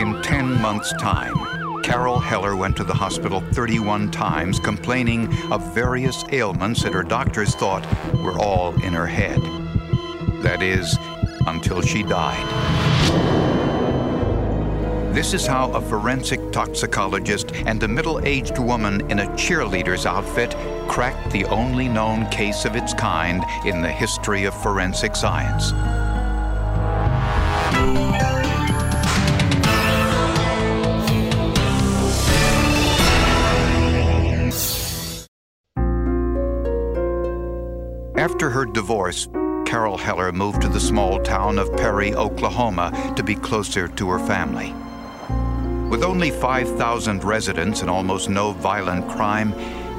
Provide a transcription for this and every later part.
In 10 months' time, Carol Heller went to the hospital 31 times complaining of various ailments that her doctors thought were all in her head. That is, until she died. This is how a forensic toxicologist and a middle aged woman in a cheerleader's outfit cracked the only known case of its kind in the history of forensic science. Divorce, Carol Heller moved to the small town of Perry, Oklahoma to be closer to her family. With only 5,000 residents and almost no violent crime,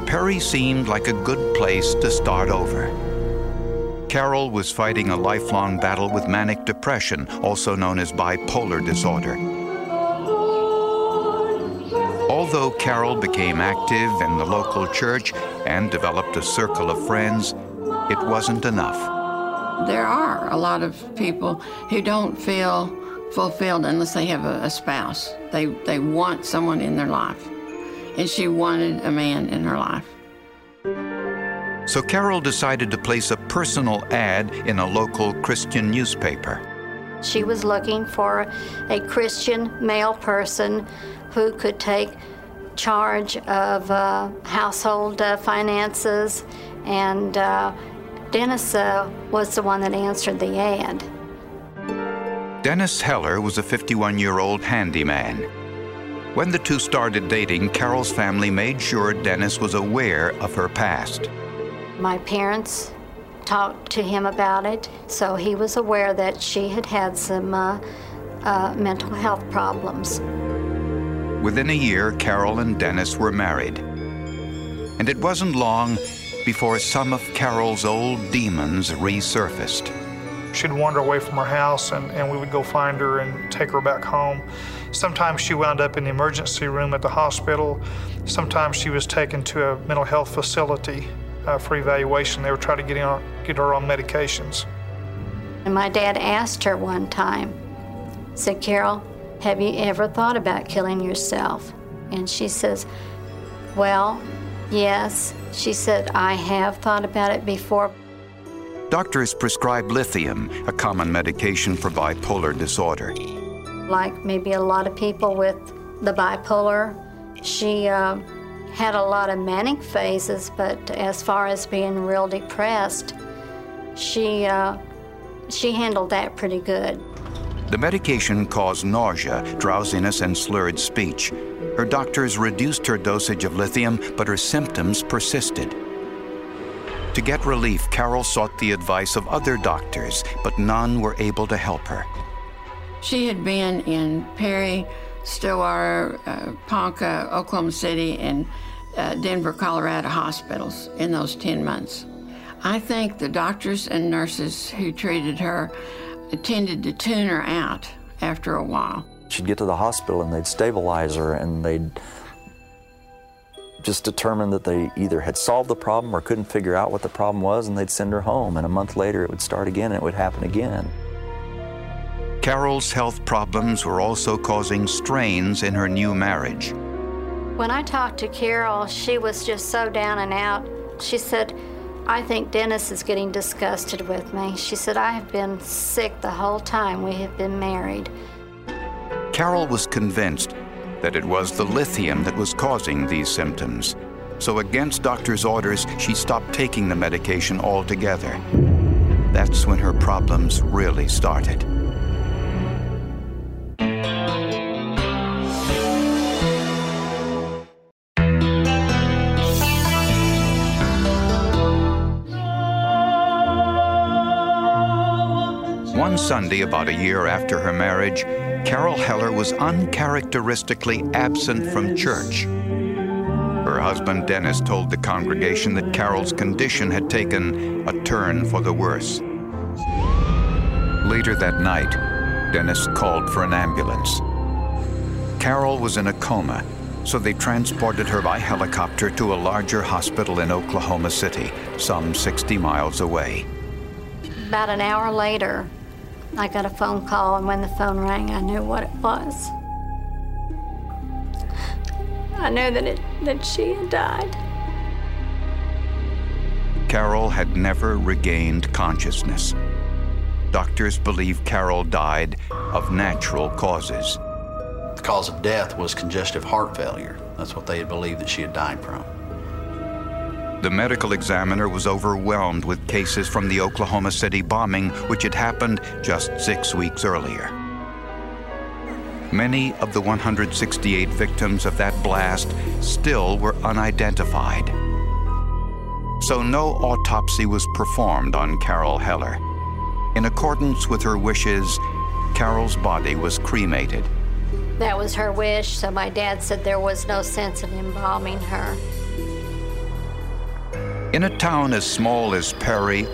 Perry seemed like a good place to start over. Carol was fighting a lifelong battle with manic depression, also known as bipolar disorder. Although Carol became active in the local church and developed a circle of friends, it wasn't enough. There are a lot of people who don't feel fulfilled unless they have a, a, spouse. They, they want someone in their life. And she wanted a man in her life. So Carol decided to place a personal ad in a local Christian newspaper. She was looking for a Christian male person who could take charge of uh, household uh, finances and uh, Dennis uh, was the one that answered the ad. Dennis Heller was a 51 year old handyman. When the two started dating, Carol's family made sure Dennis was aware of her past. My parents talked to him about it, so he was aware that she had had some uh, uh, mental health problems. Within a year, Carol and Dennis were married. And it wasn't long before some of Carol's old demons resurfaced. She'd wander away from her house, and, and we would go find her and take her back home. Sometimes she wound up in the emergency room at the hospital. Sometimes she was taken to a mental health facility uh, for evaluation. They were trying to get, on, get her on medications. And my dad asked her one time, said, Carol, have you ever thought about killing yourself? And she says, Well, yes. She said, I have thought about it before. Doctors prescribe lithium, a common medication for bipolar disorder. Like maybe a lot of people with the bipolar, she uh, had a lot of manic phases, but as far as being real depressed, she, uh, she handled that pretty good. The medication caused nausea, drowsiness, and slurred speech. Her doctors reduced her dosage of lithium, but her symptoms persisted. To get relief, Carol sought the advice of other doctors, but none were able to help her. She had been in Perry, Stillwater, uh, Ponca, Oklahoma City, and uh, Denver, Colorado hospitals in those 10 months. I think the doctors and nurses who treated her tended to tune her out after a while. She'd get to the hospital and they'd stabilize her and they'd just determine that they either had solved the problem or couldn't figure out what the problem was and they'd send her home. And a month later it would start again and it would happen again. Carol's health problems were also causing strains in her new marriage. When I talked to Carol, she was just so down and out. She said, I think Dennis is getting disgusted with me. She said, I have been sick the whole time we have been married. Carol was convinced that it was the lithium that was causing these symptoms. So, against doctor's orders, she stopped taking the medication altogether. That's when her problems really started. One Sunday, about a year after her marriage, Carol Heller was uncharacteristically absent from church. Her husband Dennis told the congregation that Carol's condition had taken a turn for the worse. Later that night, Dennis called for an ambulance. Carol was in a coma, so they transported her by helicopter to a larger hospital in Oklahoma City, some 60 miles away. About an hour later, I got a phone call, and when the phone rang, I knew what it was. I knew that, it, that she had died. Carol had never regained consciousness. Doctors believe Carol died of natural causes. The cause of death was congestive heart failure. That's what they had believed that she had died from. The medical examiner was overwhelmed with cases from the Oklahoma City bombing, which had happened just six weeks earlier. Many of the 168 victims of that blast still were unidentified. So no autopsy was performed on Carol Heller. In accordance with her wishes, Carol's body was cremated. That was her wish, so my dad said there was no sense of embalming her. In a town as small as Perry,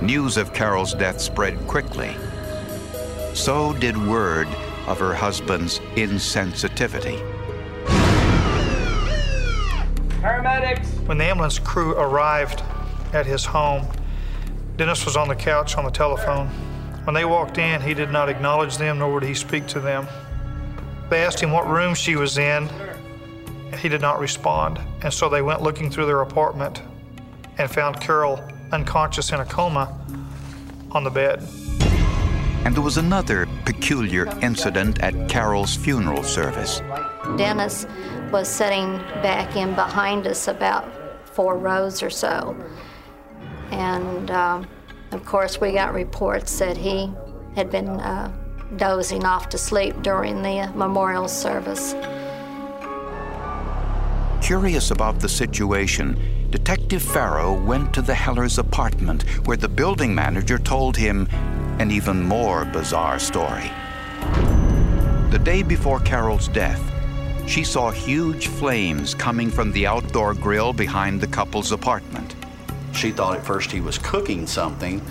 news of Carol's death spread quickly. So did word of her husband's insensitivity. Paramedics! When the ambulance crew arrived at his home, Dennis was on the couch on the telephone. When they walked in, he did not acknowledge them, nor would he speak to them. They asked him what room she was in, and he did not respond. And so they went looking through their apartment and found Carol unconscious in a coma on the bed. And there was another peculiar incident at Carol's funeral service. Dennis was sitting back in behind us about four rows or so. And um, of course, we got reports that he had been uh, dozing off to sleep during the memorial service. Curious about the situation, Detective Farrow went to the Hellers' apartment where the building manager told him an even more bizarre story. The day before Carol's death, she saw huge flames coming from the outdoor grill behind the couple's apartment. She thought at first he was cooking something,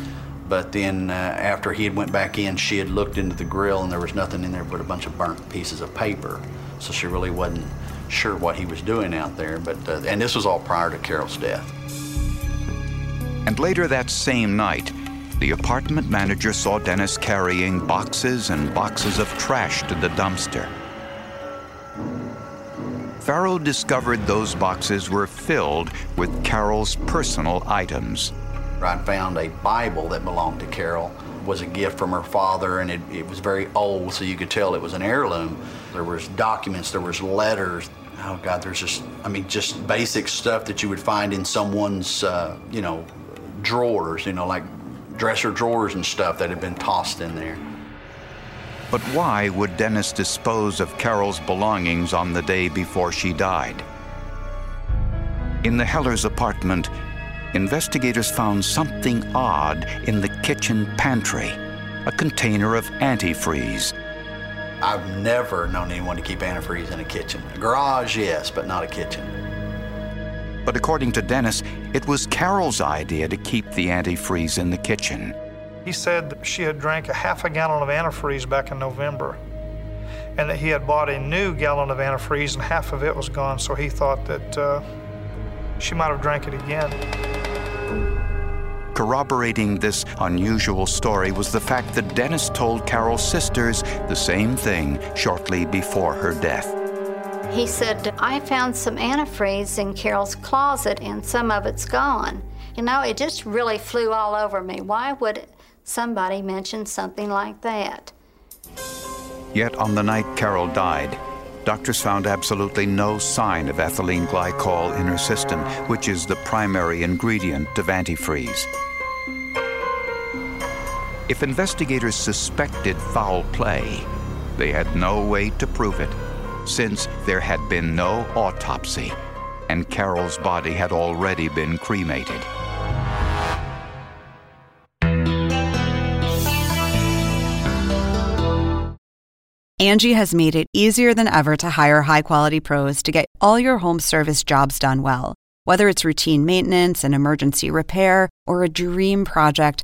but then uh, after he had went back in, she had looked into the grill and there was nothing in there but a bunch of burnt pieces of paper. So she really wasn't sure what he was doing out there. But uh, and this was all prior to Carol's death. And later that same night, the apartment manager saw Dennis carrying boxes and boxes of trash to the dumpster. Farrell discovered those boxes were filled with Carol's personal items. I found a Bible that belonged to Carol. Was a gift from her father, and it, it was very old, so you could tell it was an heirloom. There was documents, there was letters. Oh God, there's just, I mean, just basic stuff that you would find in someone's, uh, you know, drawers, you know, like dresser drawers and stuff that had been tossed in there. But why would Dennis dispose of Carol's belongings on the day before she died? In the Hellers' apartment, investigators found something odd in the kitchen pantry a container of antifreeze. I've never known anyone to keep antifreeze in a kitchen. A garage, yes, but not a kitchen. But according to Dennis, it was Carol's idea to keep the antifreeze in the kitchen. He said that she had drank a half a gallon of antifreeze back in November, and that he had bought a new gallon of antifreeze and half of it was gone, so he thought that uh, she might have drank it again. Corroborating this unusual story was the fact that Dennis told Carol's sisters the same thing shortly before her death. He said, I found some antifreeze in Carol's closet and some of it's gone. You know, it just really flew all over me. Why would somebody mention something like that? Yet on the night Carol died, doctors found absolutely no sign of ethylene glycol in her system, which is the primary ingredient of antifreeze. If investigators suspected foul play, they had no way to prove it, since there had been no autopsy and Carol's body had already been cremated. Angie has made it easier than ever to hire high quality pros to get all your home service jobs done well. Whether it's routine maintenance, an emergency repair, or a dream project,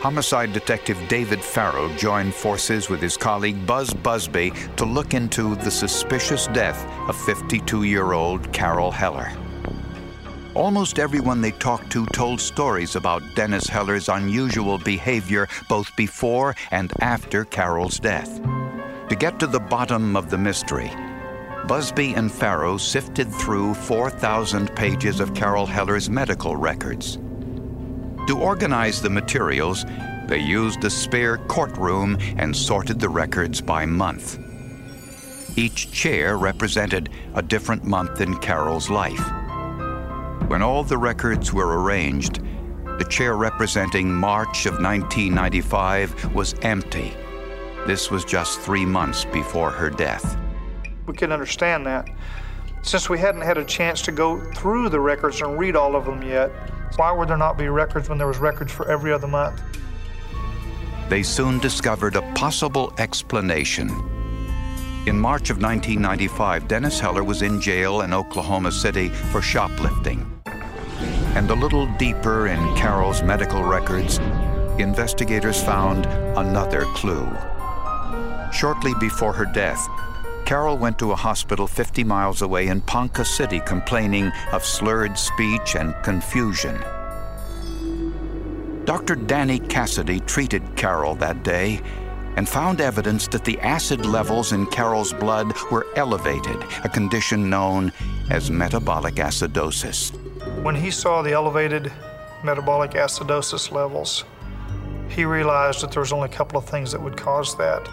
Homicide Detective David Farrow joined forces with his colleague Buzz Busby to look into the suspicious death of 52 year old Carol Heller. Almost everyone they talked to told stories about Dennis Heller's unusual behavior both before and after Carol's death. To get to the bottom of the mystery, Busby and Farrow sifted through 4,000 pages of Carol Heller's medical records. To organize the materials, they used a spare courtroom and sorted the records by month. Each chair represented a different month in Carol's life. When all the records were arranged, the chair representing March of 1995 was empty. This was just three months before her death. We could understand that. Since we hadn't had a chance to go through the records and read all of them yet, why would there not be records when there was records for every other month? They soon discovered a possible explanation. In March of 1995, Dennis Heller was in jail in Oklahoma City for shoplifting. And a little deeper in Carol's medical records, investigators found another clue. Shortly before her death, Carol went to a hospital 50 miles away in Ponca City complaining of slurred speech and confusion. Dr. Danny Cassidy treated Carol that day and found evidence that the acid levels in Carol's blood were elevated, a condition known as metabolic acidosis. When he saw the elevated metabolic acidosis levels, he realized that there was only a couple of things that would cause that.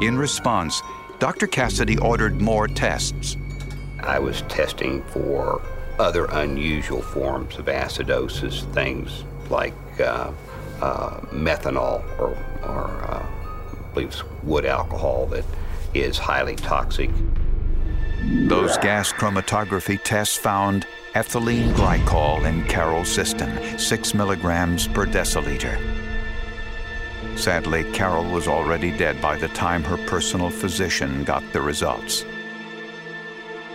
In response, Dr. Cassidy ordered more tests. I was testing for other unusual forms of acidosis, things like uh, uh, methanol or, or uh, I believe it's wood alcohol that is highly toxic. Those gas chromatography tests found ethylene glycol in Carol's system, 6 milligrams per deciliter. Sadly, Carol was already dead by the time her personal physician got the results.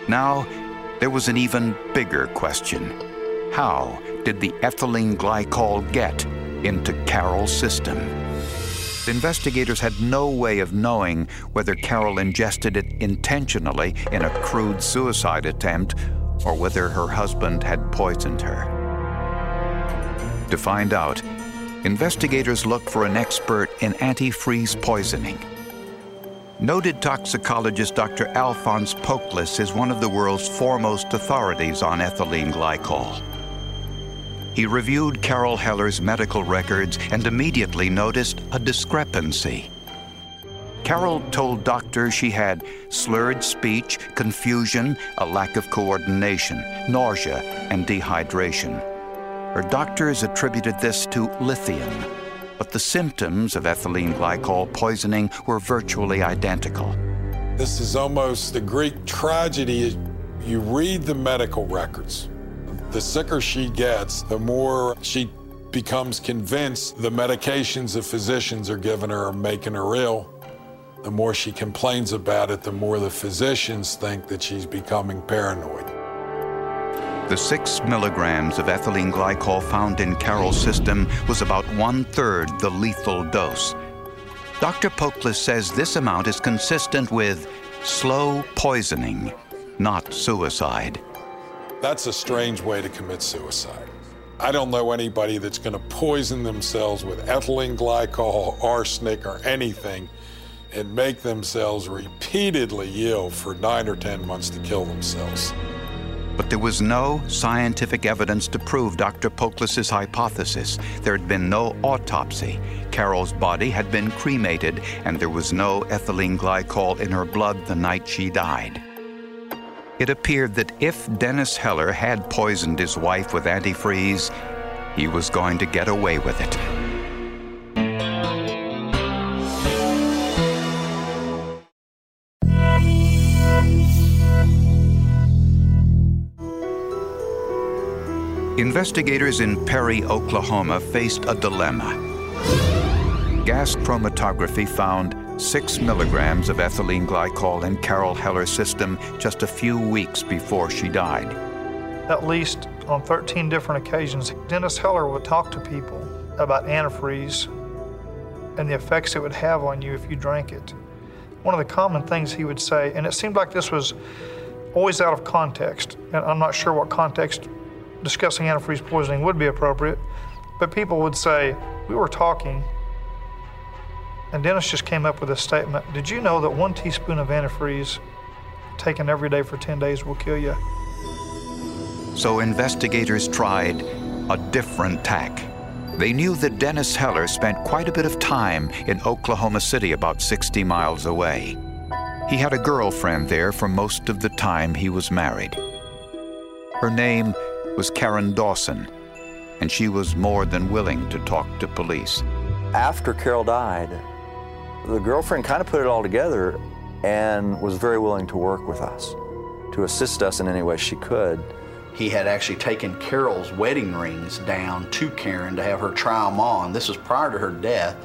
Now, there was an even bigger question. How did the ethylene glycol get into Carol's system? Investigators had no way of knowing whether Carol ingested it intentionally in a crude suicide attempt or whether her husband had poisoned her. To find out, investigators look for an expert in antifreeze poisoning. Noted toxicologist Dr. Alphonse Poklis is one of the world's foremost authorities on ethylene glycol. He reviewed Carol Heller's medical records and immediately noticed a discrepancy. Carol told doctors she had slurred speech, confusion, a lack of coordination, nausea, and dehydration. Her doctors attributed this to lithium, but the symptoms of ethylene glycol poisoning were virtually identical. This is almost the Greek tragedy. You read the medical records. The sicker she gets, the more she becomes convinced the medications the physicians are giving her are making her ill. The more she complains about it, the more the physicians think that she's becoming paranoid. The six milligrams of ethylene glycol found in Carol's system was about one third the lethal dose. Dr. Poklis says this amount is consistent with slow poisoning, not suicide. That's a strange way to commit suicide. I don't know anybody that's going to poison themselves with ethylene glycol, arsenic, or anything and make themselves repeatedly ill for nine or ten months to kill themselves. But there was no scientific evidence to prove Dr. Poklis's hypothesis. There had been no autopsy. Carol's body had been cremated, and there was no ethylene glycol in her blood the night she died. It appeared that if Dennis Heller had poisoned his wife with antifreeze, he was going to get away with it. Investigators in Perry, Oklahoma faced a dilemma. Gas chromatography found six milligrams of ethylene glycol in Carol Heller's system just a few weeks before she died. At least on 13 different occasions, Dennis Heller would talk to people about antifreeze and the effects it would have on you if you drank it. One of the common things he would say, and it seemed like this was always out of context, and I'm not sure what context discussing antifreeze poisoning would be appropriate, but people would say, We were talking, and Dennis just came up with a statement Did you know that one teaspoon of antifreeze taken every day for 10 days will kill you? So investigators tried a different tack. They knew that Dennis Heller spent quite a bit of time in Oklahoma City, about 60 miles away. He had a girlfriend there for most of the time he was married. Her name was Karen Dawson, and she was more than willing to talk to police. After Carol died, the girlfriend kind of put it all together and was very willing to work with us, to assist us in any way she could. He had actually taken Carol's wedding rings down to Karen to have her try them on. This was prior to her death.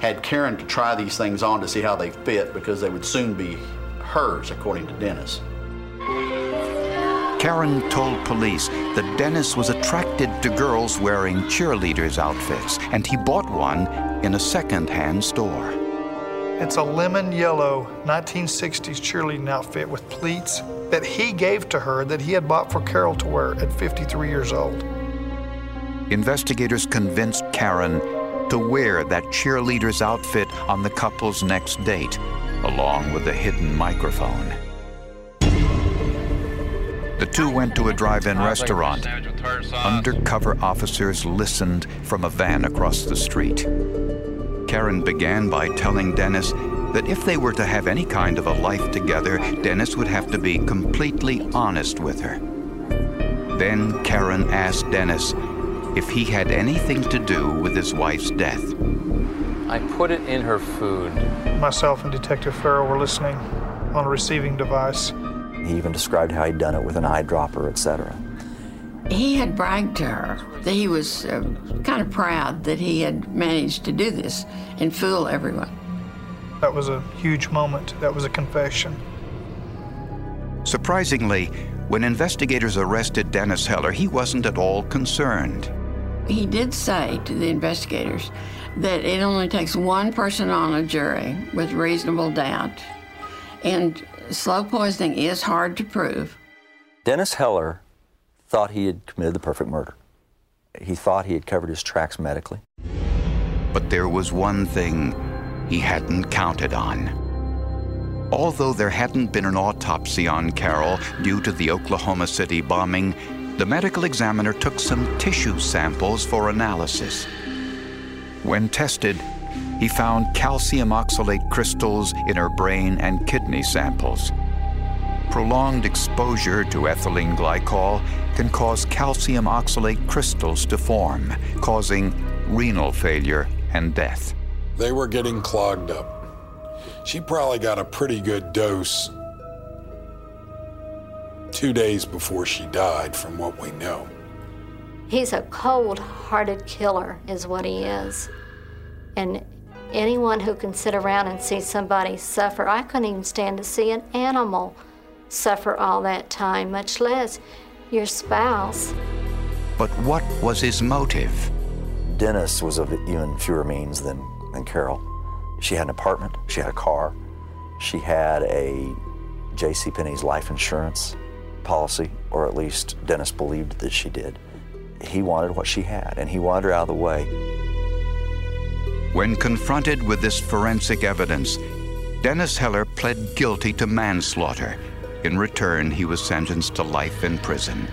Had Karen to try these things on to see how they fit because they would soon be hers, according to Dennis. Karen told police that Dennis was attracted to girls wearing cheerleaders' outfits, and he bought one in a second-hand store. It's a lemon yellow 1960s cheerleading outfit with pleats that he gave to her that he had bought for Carol to wear at 53 years old. Investigators convinced Karen to wear that cheerleader's outfit on the couple's next date, along with a hidden microphone. The two went to a drive-in restaurant. Undercover officers listened from a van across the street. Karen began by telling Dennis that if they were to have any kind of a life together, Dennis would have to be completely honest with her. Then Karen asked Dennis if he had anything to do with his wife's death. I put it in her food. Myself and Detective Farrell were listening on a receiving device. He even described how he'd done it with an eyedropper, etc. He had bragged to her that he was uh, kind of proud that he had managed to do this and fool everyone. That was a huge moment. That was a confession. Surprisingly, when investigators arrested Dennis Heller, he wasn't at all concerned. He did say to the investigators that it only takes one person on a jury with reasonable doubt. And slow poisoning is hard to prove. Dennis Heller thought he had committed the perfect murder. He thought he had covered his tracks medically. But there was one thing he hadn't counted on. Although there hadn't been an autopsy on Carol due to the Oklahoma City bombing, the medical examiner took some tissue samples for analysis. When tested, he found calcium oxalate crystals in her brain and kidney samples. Prolonged exposure to ethylene glycol can cause calcium oxalate crystals to form, causing renal failure and death. They were getting clogged up. She probably got a pretty good dose two days before she died, from what we know. He's a cold hearted killer, is what he is. And anyone who can sit around and see somebody suffer, I couldn't even stand to see an animal suffer all that time, much less your spouse. But what was his motive? Dennis was of even fewer means than, than Carol. She had an apartment, she had a car, she had a J.C. Penney's life insurance policy, or at least Dennis believed that she did. He wanted what she had, and he wanted her out of the way. When confronted with this forensic evidence, Dennis Heller pled guilty to manslaughter. In return, he was sentenced to life in prison.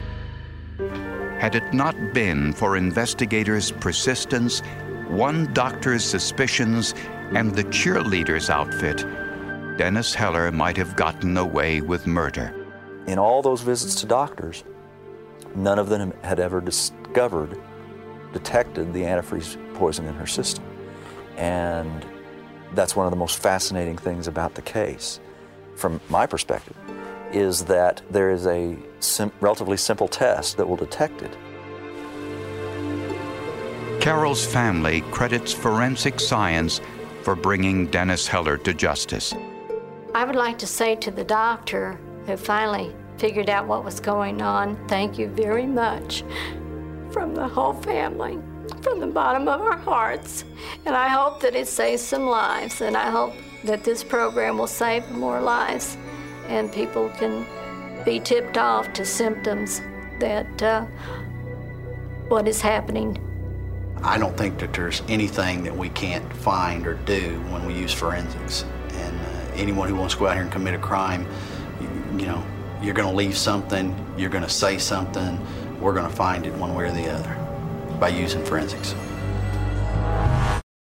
Had it not been for investigators' persistence, one doctor's suspicions, and the cheerleader's outfit, Dennis Heller might have gotten away with murder. In all those visits to doctors, none of them had ever discovered, detected the antifreeze poison in her system. And that's one of the most fascinating things about the case, from my perspective, is that there is a sim- relatively simple test that will detect it. Carol's family credits forensic science for bringing Dennis Heller to justice. I would like to say to the doctor who finally figured out what was going on, thank you very much from the whole family, from the bottom of our hearts. And I hope that it saves some lives, and I hope that this program will save more lives and people can be tipped off to symptoms that uh, what is happening. I don't think that there's anything that we can't find or do when we use forensics. And uh, anyone who wants to go out here and commit a crime, you, you know, you're going to leave something, you're going to say something, we're going to find it one way or the other by using forensics.